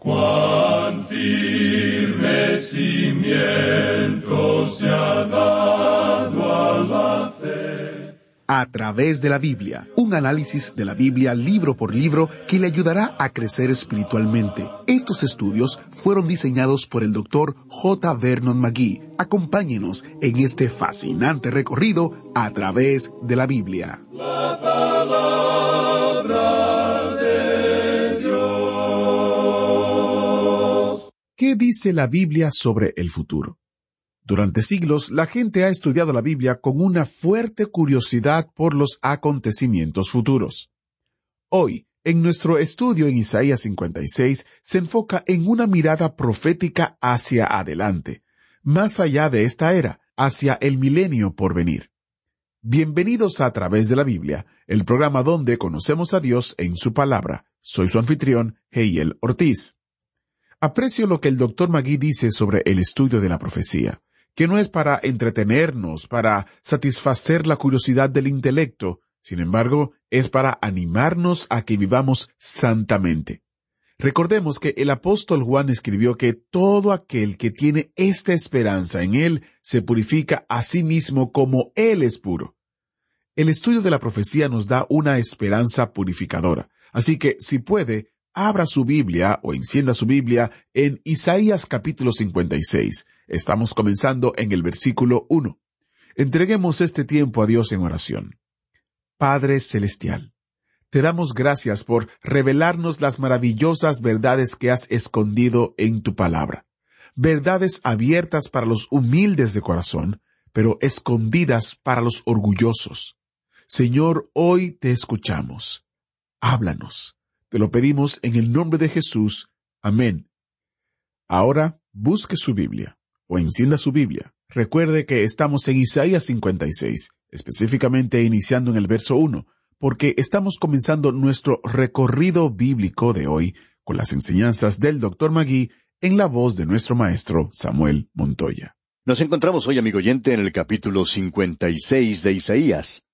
Cuán firme cimiento se ha dado a la fe. A través de la Biblia, un análisis de la Biblia libro por libro que le ayudará a crecer espiritualmente. Estos estudios fueron diseñados por el doctor J. Vernon McGee. Acompáñenos en este fascinante recorrido a través de la Biblia. La ¿Qué dice la Biblia sobre el futuro? Durante siglos, la gente ha estudiado la Biblia con una fuerte curiosidad por los acontecimientos futuros. Hoy, en nuestro estudio en Isaías 56, se enfoca en una mirada profética hacia adelante, más allá de esta era, hacia el milenio por venir. Bienvenidos a, través de la Biblia, el programa donde conocemos a Dios en su palabra. Soy su anfitrión, Heiel Ortiz. Aprecio lo que el doctor Magui dice sobre el estudio de la profecía, que no es para entretenernos, para satisfacer la curiosidad del intelecto, sin embargo, es para animarnos a que vivamos santamente. Recordemos que el apóstol Juan escribió que todo aquel que tiene esta esperanza en él se purifica a sí mismo como él es puro. El estudio de la profecía nos da una esperanza purificadora, así que si puede, abra su Biblia o encienda su Biblia en Isaías capítulo 56. Estamos comenzando en el versículo 1. Entreguemos este tiempo a Dios en oración. Padre Celestial, te damos gracias por revelarnos las maravillosas verdades que has escondido en tu palabra. Verdades abiertas para los humildes de corazón, pero escondidas para los orgullosos. Señor, hoy te escuchamos. Háblanos te lo pedimos en el nombre de Jesús. Amén. Ahora busque su Biblia o encienda su Biblia. Recuerde que estamos en Isaías 56, específicamente iniciando en el verso 1, porque estamos comenzando nuestro recorrido bíblico de hoy con las enseñanzas del Dr. Magui en la voz de nuestro maestro Samuel Montoya. Nos encontramos hoy, amigo oyente, en el capítulo 56 de Isaías.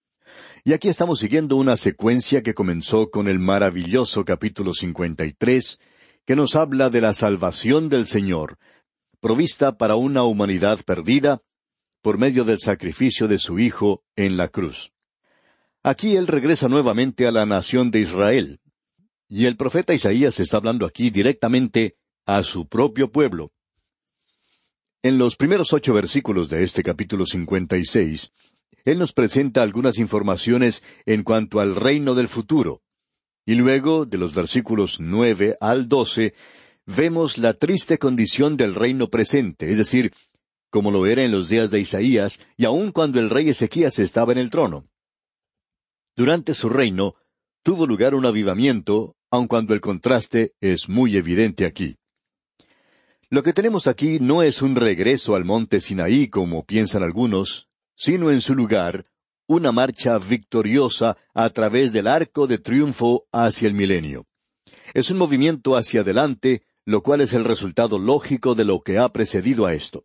Y aquí estamos siguiendo una secuencia que comenzó con el maravilloso capítulo 53, que nos habla de la salvación del Señor, provista para una humanidad perdida por medio del sacrificio de su Hijo en la cruz. Aquí Él regresa nuevamente a la nación de Israel. Y el profeta Isaías está hablando aquí directamente a su propio pueblo. En los primeros ocho versículos de este capítulo 56, él nos presenta algunas informaciones en cuanto al reino del futuro. Y luego, de los versículos nueve al doce, vemos la triste condición del reino presente, es decir, como lo era en los días de Isaías, y aun cuando el rey Ezequías estaba en el trono. Durante su reino, tuvo lugar un avivamiento, aun cuando el contraste es muy evidente aquí. Lo que tenemos aquí no es un regreso al monte Sinaí, como piensan algunos, sino en su lugar una marcha victoriosa a través del arco de triunfo hacia el milenio. Es un movimiento hacia adelante, lo cual es el resultado lógico de lo que ha precedido a esto.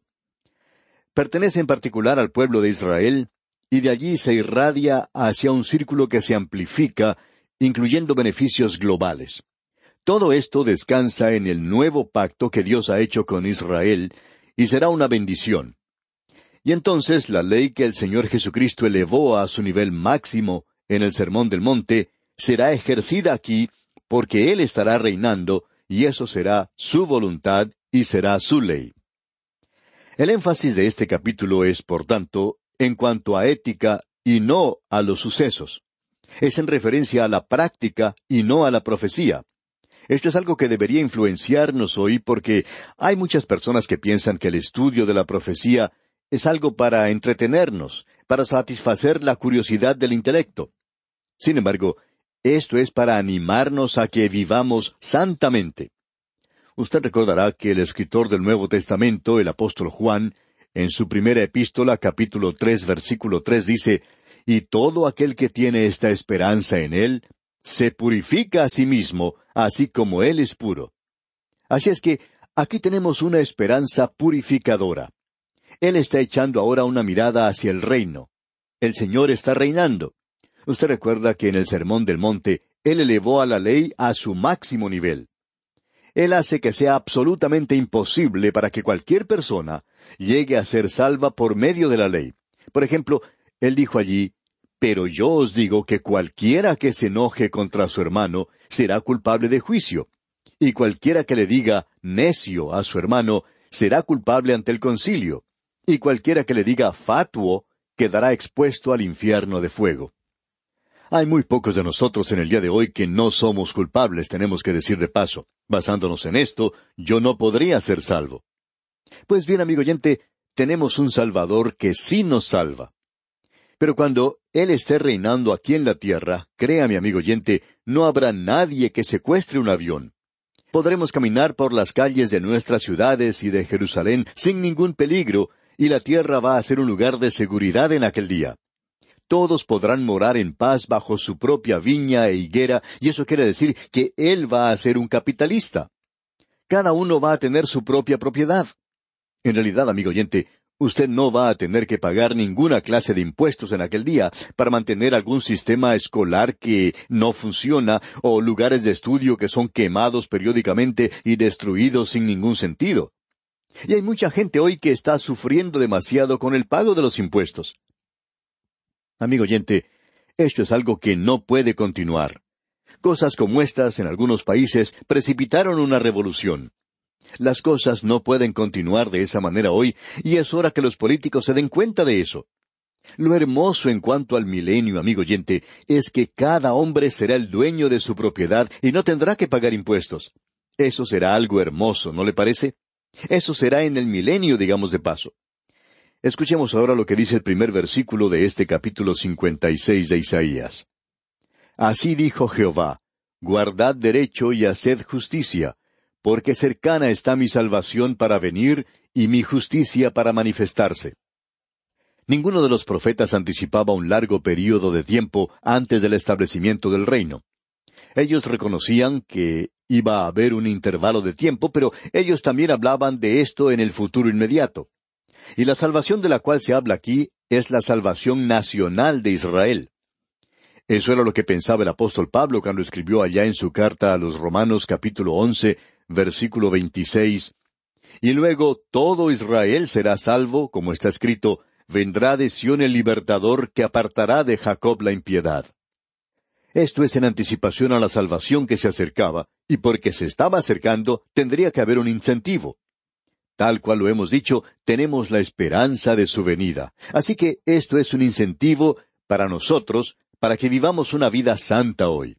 Pertenece en particular al pueblo de Israel, y de allí se irradia hacia un círculo que se amplifica, incluyendo beneficios globales. Todo esto descansa en el nuevo pacto que Dios ha hecho con Israel, y será una bendición. Y entonces la ley que el Señor Jesucristo elevó a su nivel máximo en el Sermón del Monte será ejercida aquí porque Él estará reinando y eso será su voluntad y será su ley. El énfasis de este capítulo es, por tanto, en cuanto a ética y no a los sucesos. Es en referencia a la práctica y no a la profecía. Esto es algo que debería influenciarnos hoy porque hay muchas personas que piensan que el estudio de la profecía es algo para entretenernos, para satisfacer la curiosidad del intelecto. Sin embargo, esto es para animarnos a que vivamos santamente. Usted recordará que el escritor del Nuevo Testamento, el apóstol Juan, en su primera epístola, capítulo tres, versículo tres, dice, Y todo aquel que tiene esta esperanza en él, se purifica a sí mismo, así como él es puro. Así es que aquí tenemos una esperanza purificadora. Él está echando ahora una mirada hacia el reino. El Señor está reinando. Usted recuerda que en el Sermón del Monte Él elevó a la ley a su máximo nivel. Él hace que sea absolutamente imposible para que cualquier persona llegue a ser salva por medio de la ley. Por ejemplo, Él dijo allí, Pero yo os digo que cualquiera que se enoje contra su hermano será culpable de juicio, y cualquiera que le diga necio a su hermano será culpable ante el concilio, y cualquiera que le diga fatuo quedará expuesto al infierno de fuego. Hay muy pocos de nosotros en el día de hoy que no somos culpables, tenemos que decir de paso. Basándonos en esto, yo no podría ser salvo. Pues bien, amigo oyente, tenemos un Salvador que sí nos salva. Pero cuando Él esté reinando aquí en la tierra, créame, amigo oyente, no habrá nadie que secuestre un avión. Podremos caminar por las calles de nuestras ciudades y de Jerusalén sin ningún peligro, y la tierra va a ser un lugar de seguridad en aquel día todos podrán morar en paz bajo su propia viña e higuera, y eso quiere decir que Él va a ser un capitalista. Cada uno va a tener su propia propiedad. En realidad, amigo oyente, usted no va a tener que pagar ninguna clase de impuestos en aquel día para mantener algún sistema escolar que no funciona o lugares de estudio que son quemados periódicamente y destruidos sin ningún sentido. Y hay mucha gente hoy que está sufriendo demasiado con el pago de los impuestos. Amigo oyente, esto es algo que no puede continuar. Cosas como estas en algunos países precipitaron una revolución. Las cosas no pueden continuar de esa manera hoy, y es hora que los políticos se den cuenta de eso. Lo hermoso en cuanto al milenio, amigo oyente, es que cada hombre será el dueño de su propiedad y no tendrá que pagar impuestos. Eso será algo hermoso, ¿no le parece? Eso será en el milenio, digamos de paso. Escuchemos ahora lo que dice el primer versículo de este capítulo cincuenta y seis de Isaías. Así dijo Jehová, Guardad derecho y haced justicia, porque cercana está mi salvación para venir y mi justicia para manifestarse. Ninguno de los profetas anticipaba un largo período de tiempo antes del establecimiento del reino. Ellos reconocían que iba a haber un intervalo de tiempo, pero ellos también hablaban de esto en el futuro inmediato. Y la salvación de la cual se habla aquí es la salvación nacional de Israel. Eso era lo que pensaba el apóstol Pablo cuando escribió allá en su carta a los Romanos capítulo once, versículo veintiséis, y luego todo Israel será salvo, como está escrito, vendrá de Sión el libertador que apartará de Jacob la impiedad. Esto es en anticipación a la salvación que se acercaba, y porque se estaba acercando, tendría que haber un incentivo. Tal cual lo hemos dicho, tenemos la esperanza de su venida. Así que esto es un incentivo para nosotros, para que vivamos una vida santa hoy.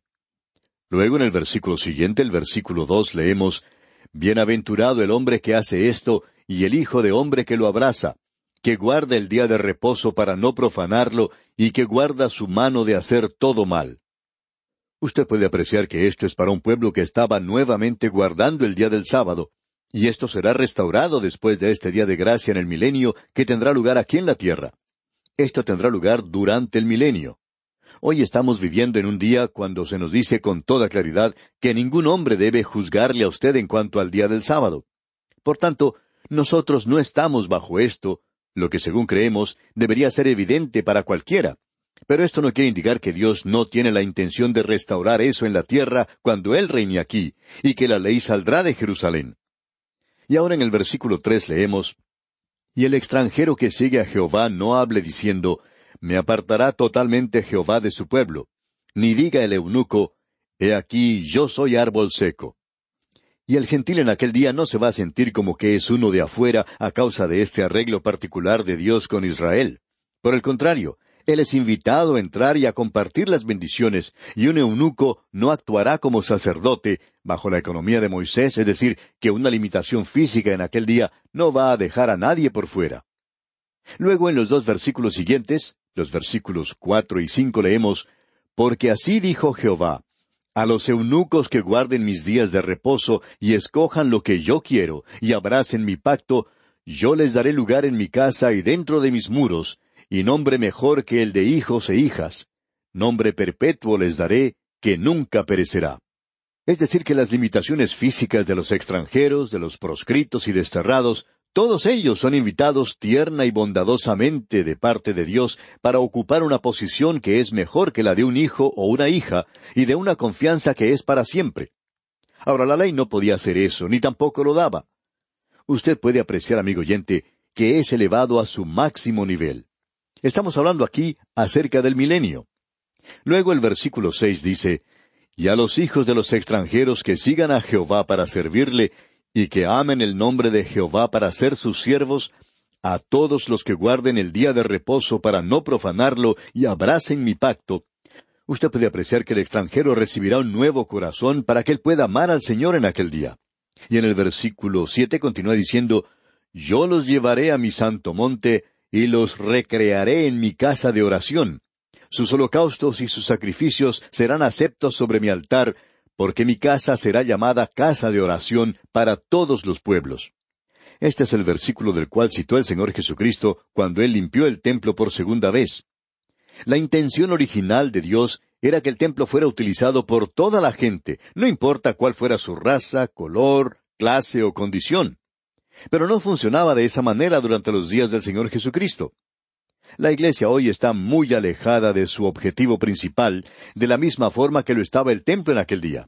Luego en el versículo siguiente, el versículo dos, leemos, Bienaventurado el hombre que hace esto, y el Hijo de hombre que lo abraza, que guarda el día de reposo para no profanarlo, y que guarda su mano de hacer todo mal. Usted puede apreciar que esto es para un pueblo que estaba nuevamente guardando el día del sábado, y esto será restaurado después de este día de gracia en el milenio que tendrá lugar aquí en la tierra. Esto tendrá lugar durante el milenio. Hoy estamos viviendo en un día cuando se nos dice con toda claridad que ningún hombre debe juzgarle a usted en cuanto al día del sábado. Por tanto, nosotros no estamos bajo esto, lo que según creemos debería ser evidente para cualquiera. Pero esto no quiere indicar que Dios no tiene la intención de restaurar eso en la tierra cuando Él reine aquí, y que la ley saldrá de Jerusalén. Y ahora en el versículo tres leemos, Y el extranjero que sigue a Jehová no hable diciendo, Me apartará totalmente Jehová de su pueblo, ni diga el eunuco, He aquí yo soy árbol seco. Y el gentil en aquel día no se va a sentir como que es uno de afuera a causa de este arreglo particular de Dios con Israel. Por el contrario, él es invitado a entrar y a compartir las bendiciones, y un eunuco no actuará como sacerdote bajo la economía de Moisés, es decir, que una limitación física en aquel día no va a dejar a nadie por fuera. Luego en los dos versículos siguientes, los versículos cuatro y cinco leemos, Porque así dijo Jehová, a los eunucos que guarden mis días de reposo y escojan lo que yo quiero y abracen mi pacto, yo les daré lugar en mi casa y dentro de mis muros, y nombre mejor que el de hijos e hijas. Nombre perpetuo les daré, que nunca perecerá. Es decir, que las limitaciones físicas de los extranjeros, de los proscritos y desterrados, todos ellos son invitados tierna y bondadosamente de parte de Dios para ocupar una posición que es mejor que la de un hijo o una hija y de una confianza que es para siempre. Ahora, la ley no podía hacer eso, ni tampoco lo daba. Usted puede apreciar, amigo oyente, que es elevado a su máximo nivel. Estamos hablando aquí acerca del milenio. Luego el versículo seis dice, Y a los hijos de los extranjeros que sigan a Jehová para servirle, y que amen el nombre de Jehová para ser sus siervos, a todos los que guarden el día de reposo para no profanarlo y abracen mi pacto, usted puede apreciar que el extranjero recibirá un nuevo corazón para que él pueda amar al Señor en aquel día. Y en el versículo siete continúa diciendo, Yo los llevaré a mi santo monte, y los recrearé en mi casa de oración. Sus holocaustos y sus sacrificios serán aceptos sobre mi altar, porque mi casa será llamada casa de oración para todos los pueblos. Este es el versículo del cual citó el Señor Jesucristo cuando Él limpió el templo por segunda vez. La intención original de Dios era que el templo fuera utilizado por toda la gente, no importa cuál fuera su raza, color, clase o condición. Pero no funcionaba de esa manera durante los días del Señor Jesucristo. La Iglesia hoy está muy alejada de su objetivo principal, de la misma forma que lo estaba el templo en aquel día.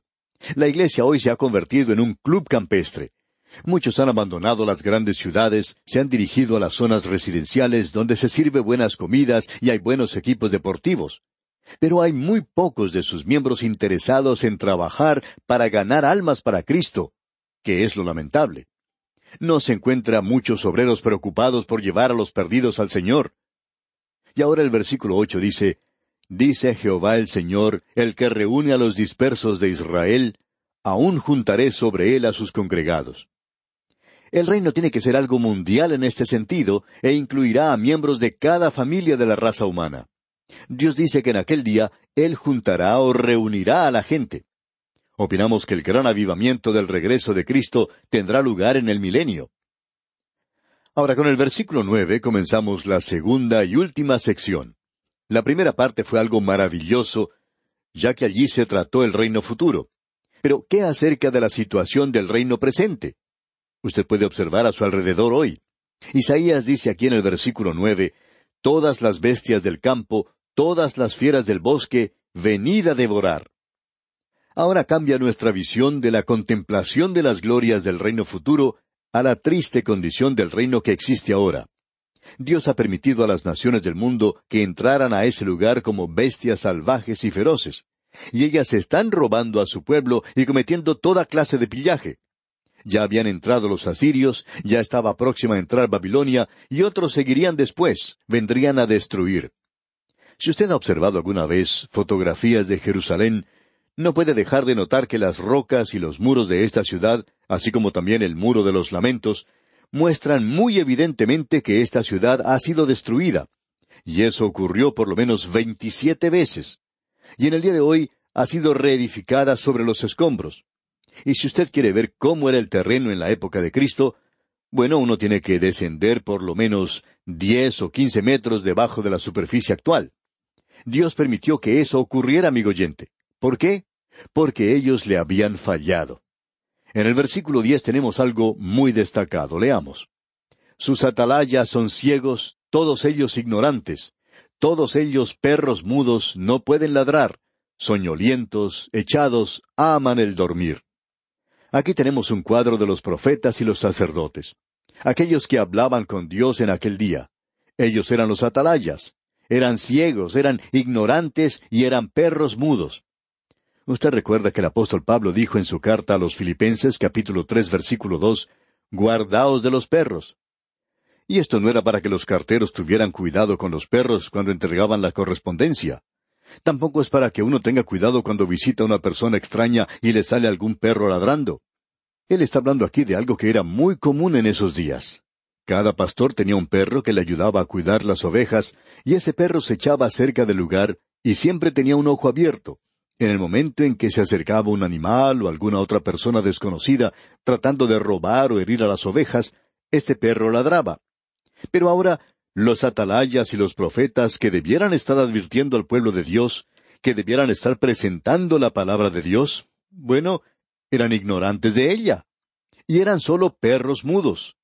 La Iglesia hoy se ha convertido en un club campestre. Muchos han abandonado las grandes ciudades, se han dirigido a las zonas residenciales donde se sirve buenas comidas y hay buenos equipos deportivos. Pero hay muy pocos de sus miembros interesados en trabajar para ganar almas para Cristo, que es lo lamentable no se encuentra muchos obreros preocupados por llevar a los perdidos al Señor. Y ahora el versículo ocho dice, Dice Jehová el Señor, el que reúne a los dispersos de Israel, aún juntaré sobre él a sus congregados. El reino tiene que ser algo mundial en este sentido, e incluirá a miembros de cada familia de la raza humana. Dios dice que en aquel día Él juntará o reunirá a la gente. Opinamos que el gran avivamiento del regreso de Cristo tendrá lugar en el milenio. Ahora con el versículo nueve comenzamos la segunda y última sección. La primera parte fue algo maravilloso, ya que allí se trató el reino futuro. Pero, ¿qué acerca de la situación del reino presente? Usted puede observar a su alrededor hoy. Isaías dice aquí en el versículo nueve, Todas las bestias del campo, todas las fieras del bosque, venid a devorar. Ahora cambia nuestra visión de la contemplación de las glorias del reino futuro a la triste condición del reino que existe ahora. Dios ha permitido a las naciones del mundo que entraran a ese lugar como bestias salvajes y feroces, y ellas están robando a su pueblo y cometiendo toda clase de pillaje. Ya habían entrado los asirios, ya estaba próxima a entrar Babilonia, y otros seguirían después, vendrían a destruir. Si usted ha observado alguna vez fotografías de Jerusalén, no puede dejar de notar que las rocas y los muros de esta ciudad, así como también el muro de los lamentos, muestran muy evidentemente que esta ciudad ha sido destruida. Y eso ocurrió por lo menos veintisiete veces. Y en el día de hoy ha sido reedificada sobre los escombros. Y si usted quiere ver cómo era el terreno en la época de Cristo, bueno, uno tiene que descender por lo menos diez o quince metros debajo de la superficie actual. Dios permitió que eso ocurriera, amigo oyente. ¿Por qué? Porque ellos le habían fallado. En el versículo diez tenemos algo muy destacado. Leamos. Sus atalayas son ciegos, todos ellos ignorantes, todos ellos perros mudos, no pueden ladrar, soñolientos, echados, aman el dormir. Aquí tenemos un cuadro de los profetas y los sacerdotes, aquellos que hablaban con Dios en aquel día. Ellos eran los atalayas, eran ciegos, eran ignorantes y eran perros mudos. Usted recuerda que el apóstol Pablo dijo en su carta a los Filipenses capítulo tres versículo dos, Guardaos de los perros. Y esto no era para que los carteros tuvieran cuidado con los perros cuando entregaban la correspondencia. Tampoco es para que uno tenga cuidado cuando visita a una persona extraña y le sale algún perro ladrando. Él está hablando aquí de algo que era muy común en esos días. Cada pastor tenía un perro que le ayudaba a cuidar las ovejas, y ese perro se echaba cerca del lugar y siempre tenía un ojo abierto, en el momento en que se acercaba un animal o alguna otra persona desconocida tratando de robar o herir a las ovejas, este perro ladraba. Pero ahora, los atalayas y los profetas que debieran estar advirtiendo al pueblo de Dios, que debieran estar presentando la palabra de Dios, bueno, eran ignorantes de ella. Y eran solo perros mudos.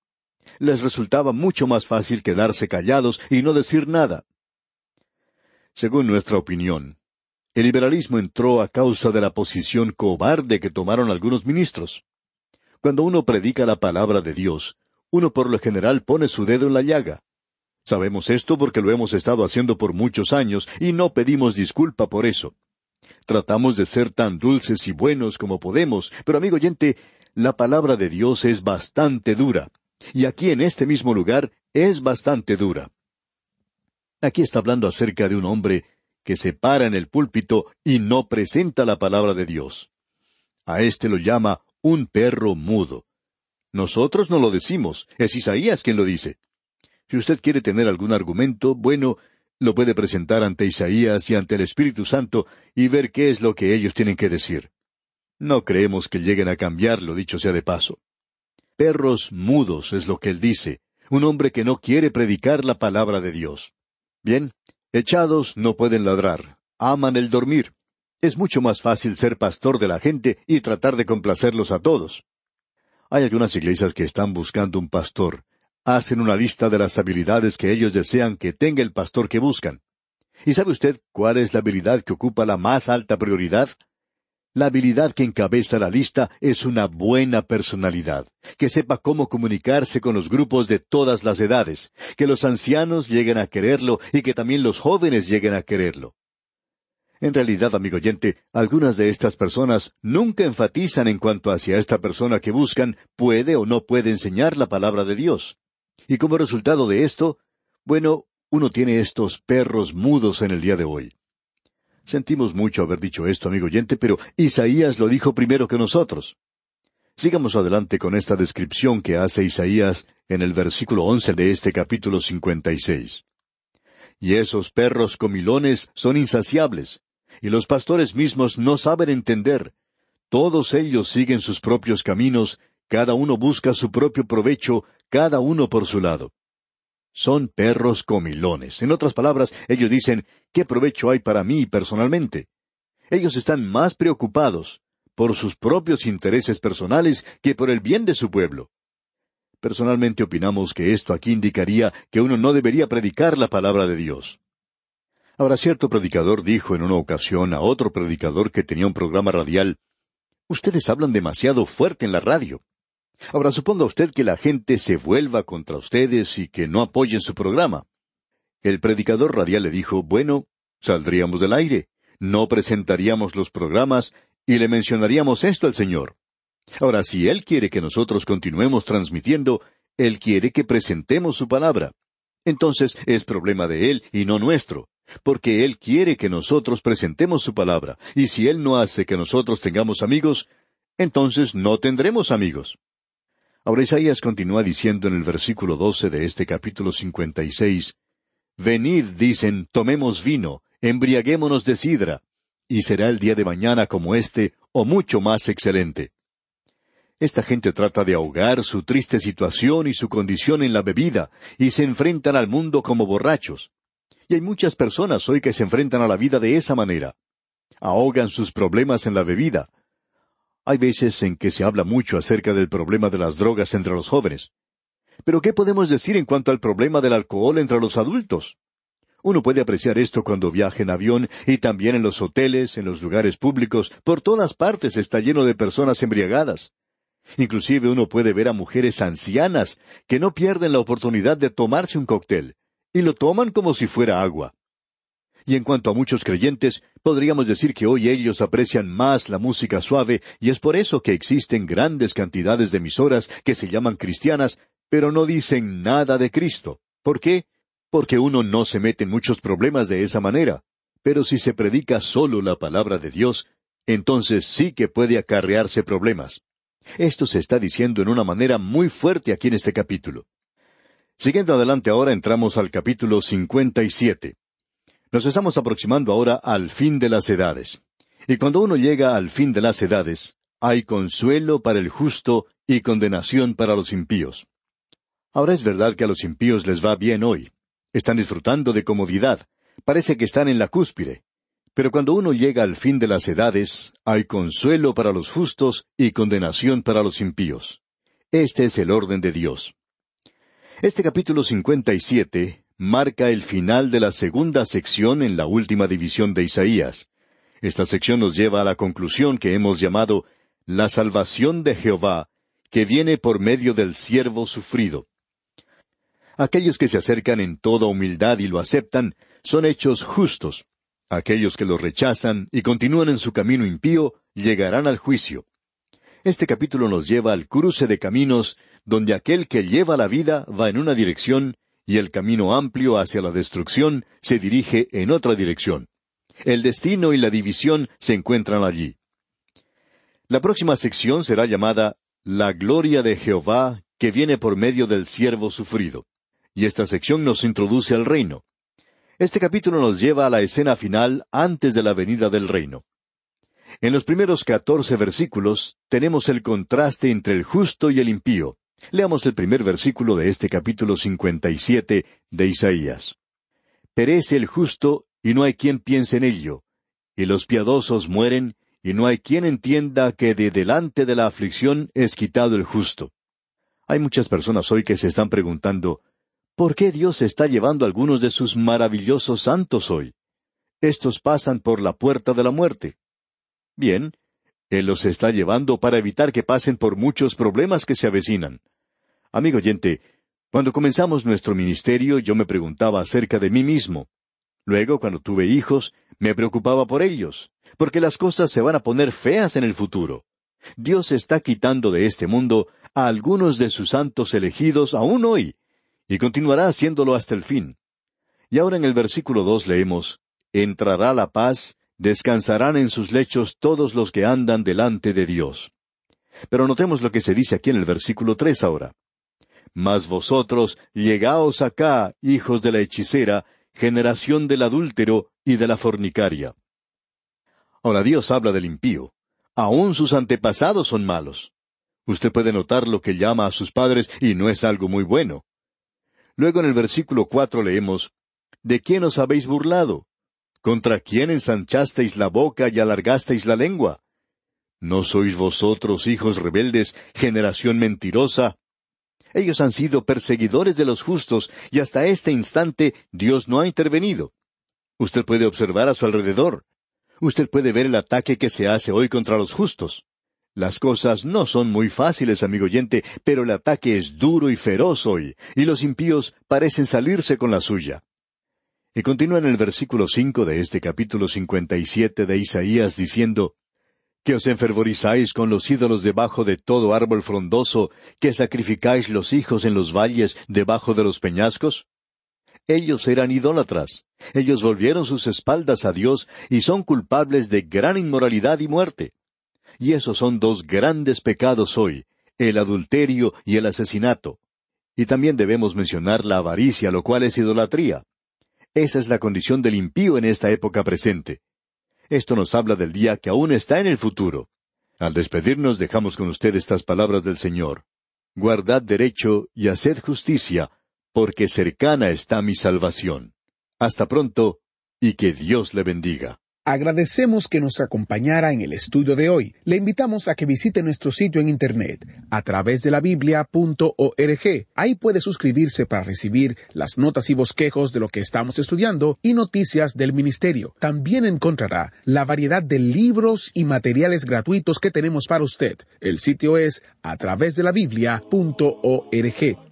Les resultaba mucho más fácil quedarse callados y no decir nada. Según nuestra opinión, El liberalismo entró a causa de la posición cobarde que tomaron algunos ministros. Cuando uno predica la palabra de Dios, uno por lo general pone su dedo en la llaga. Sabemos esto porque lo hemos estado haciendo por muchos años y no pedimos disculpa por eso. Tratamos de ser tan dulces y buenos como podemos, pero amigo oyente, la palabra de Dios es bastante dura. Y aquí en este mismo lugar es bastante dura. Aquí está hablando acerca de un hombre que se para en el púlpito y no presenta la palabra de Dios. A éste lo llama un perro mudo. Nosotros no lo decimos, es Isaías quien lo dice. Si usted quiere tener algún argumento, bueno, lo puede presentar ante Isaías y ante el Espíritu Santo y ver qué es lo que ellos tienen que decir. No creemos que lleguen a cambiarlo, dicho sea de paso. Perros mudos es lo que él dice, un hombre que no quiere predicar la palabra de Dios. Bien, echados no pueden ladrar, aman el dormir. Es mucho más fácil ser pastor de la gente y tratar de complacerlos a todos. Hay algunas iglesias que están buscando un pastor. Hacen una lista de las habilidades que ellos desean que tenga el pastor que buscan. ¿Y sabe usted cuál es la habilidad que ocupa la más alta prioridad? La habilidad que encabeza la lista es una buena personalidad, que sepa cómo comunicarse con los grupos de todas las edades, que los ancianos lleguen a quererlo y que también los jóvenes lleguen a quererlo. En realidad, amigo oyente, algunas de estas personas nunca enfatizan en cuanto hacia esta persona que buscan puede o no puede enseñar la palabra de Dios. Y como resultado de esto, bueno, uno tiene estos perros mudos en el día de hoy. Sentimos mucho haber dicho esto, amigo oyente, pero Isaías lo dijo primero que nosotros. Sigamos adelante con esta descripción que hace Isaías en el versículo once de este capítulo cincuenta y seis. Y esos perros comilones son insaciables, y los pastores mismos no saben entender. Todos ellos siguen sus propios caminos, cada uno busca su propio provecho, cada uno por su lado son perros comilones. En otras palabras, ellos dicen, ¿qué provecho hay para mí personalmente? Ellos están más preocupados por sus propios intereses personales que por el bien de su pueblo. Personalmente opinamos que esto aquí indicaría que uno no debería predicar la palabra de Dios. Ahora cierto predicador dijo en una ocasión a otro predicador que tenía un programa radial, Ustedes hablan demasiado fuerte en la radio. Ahora suponga usted que la gente se vuelva contra ustedes y que no apoyen su programa. El predicador radial le dijo, bueno, saldríamos del aire, no presentaríamos los programas y le mencionaríamos esto al Señor. Ahora, si Él quiere que nosotros continuemos transmitiendo, Él quiere que presentemos su palabra. Entonces es problema de Él y no nuestro, porque Él quiere que nosotros presentemos su palabra, y si Él no hace que nosotros tengamos amigos, entonces no tendremos amigos. Ahora continúa diciendo en el versículo doce de este capítulo cincuenta y seis Venid, dicen, tomemos vino, embriaguémonos de sidra, y será el día de mañana como este, o mucho más excelente. Esta gente trata de ahogar su triste situación y su condición en la bebida, y se enfrentan al mundo como borrachos. Y hay muchas personas hoy que se enfrentan a la vida de esa manera. Ahogan sus problemas en la bebida, hay veces en que se habla mucho acerca del problema de las drogas entre los jóvenes. Pero ¿qué podemos decir en cuanto al problema del alcohol entre los adultos? Uno puede apreciar esto cuando viaja en avión y también en los hoteles, en los lugares públicos, por todas partes está lleno de personas embriagadas. Inclusive uno puede ver a mujeres ancianas que no pierden la oportunidad de tomarse un cóctel, y lo toman como si fuera agua. Y en cuanto a muchos creyentes, podríamos decir que hoy ellos aprecian más la música suave y es por eso que existen grandes cantidades de emisoras que se llaman cristianas, pero no dicen nada de Cristo. ¿Por qué? Porque uno no se mete en muchos problemas de esa manera. Pero si se predica solo la palabra de Dios, entonces sí que puede acarrearse problemas. Esto se está diciendo en una manera muy fuerte aquí en este capítulo. Siguiendo adelante ahora entramos al capítulo cincuenta y siete. Nos estamos aproximando ahora al fin de las edades. Y cuando uno llega al fin de las edades, hay consuelo para el justo y condenación para los impíos. Ahora es verdad que a los impíos les va bien hoy. Están disfrutando de comodidad. Parece que están en la cúspide. Pero cuando uno llega al fin de las edades, hay consuelo para los justos y condenación para los impíos. Este es el orden de Dios. Este capítulo 57 marca el final de la segunda sección en la última división de Isaías. Esta sección nos lleva a la conclusión que hemos llamado la salvación de Jehová, que viene por medio del siervo sufrido. Aquellos que se acercan en toda humildad y lo aceptan son hechos justos. Aquellos que lo rechazan y continúan en su camino impío llegarán al juicio. Este capítulo nos lleva al cruce de caminos donde aquel que lleva la vida va en una dirección y el camino amplio hacia la destrucción se dirige en otra dirección. El destino y la división se encuentran allí. La próxima sección será llamada La gloria de Jehová que viene por medio del siervo sufrido. Y esta sección nos introduce al reino. Este capítulo nos lleva a la escena final antes de la venida del reino. En los primeros catorce versículos tenemos el contraste entre el justo y el impío. Leamos el primer versículo de este capítulo cincuenta y siete de Isaías. Perece el justo y no hay quien piense en ello, y los piadosos mueren y no hay quien entienda que de delante de la aflicción es quitado el justo. Hay muchas personas hoy que se están preguntando, ¿por qué Dios está llevando algunos de sus maravillosos santos hoy? Estos pasan por la puerta de la muerte. Bien, Él los está llevando para evitar que pasen por muchos problemas que se avecinan. Amigo oyente, cuando comenzamos nuestro ministerio yo me preguntaba acerca de mí mismo. Luego, cuando tuve hijos, me preocupaba por ellos, porque las cosas se van a poner feas en el futuro. Dios está quitando de este mundo a algunos de sus santos elegidos aún hoy, y continuará haciéndolo hasta el fin. Y ahora en el versículo dos leemos, Entrará la paz, descansarán en sus lechos todos los que andan delante de Dios. Pero notemos lo que se dice aquí en el versículo tres ahora. Mas vosotros, llegaos acá, hijos de la hechicera, generación del adúltero y de la fornicaria. Ahora Dios habla del impío. Aún sus antepasados son malos. Usted puede notar lo que llama a sus padres y no es algo muy bueno. Luego en el versículo cuatro leemos, ¿De quién os habéis burlado? ¿Contra quién ensanchasteis la boca y alargasteis la lengua? ¿No sois vosotros, hijos rebeldes, generación mentirosa? Ellos han sido perseguidores de los justos y hasta este instante Dios no ha intervenido. Usted puede observar a su alrededor. Usted puede ver el ataque que se hace hoy contra los justos. Las cosas no son muy fáciles, amigo oyente, pero el ataque es duro y feroz hoy, y los impíos parecen salirse con la suya. Y continúa en el versículo cinco de este capítulo cincuenta y siete de Isaías diciendo que os enfervorizáis con los ídolos debajo de todo árbol frondoso, que sacrificáis los hijos en los valles debajo de los peñascos? Ellos eran idólatras. Ellos volvieron sus espaldas a Dios y son culpables de gran inmoralidad y muerte. Y esos son dos grandes pecados hoy, el adulterio y el asesinato. Y también debemos mencionar la avaricia, lo cual es idolatría. Esa es la condición del impío en esta época presente. Esto nos habla del día que aún está en el futuro. Al despedirnos dejamos con usted estas palabras del Señor. Guardad derecho y haced justicia, porque cercana está mi salvación. Hasta pronto, y que Dios le bendiga. Agradecemos que nos acompañara en el estudio de hoy. Le invitamos a que visite nuestro sitio en internet a través de la biblia.org. Ahí puede suscribirse para recibir las notas y bosquejos de lo que estamos estudiando y noticias del ministerio. También encontrará la variedad de libros y materiales gratuitos que tenemos para usted. El sitio es a través de la biblia.org.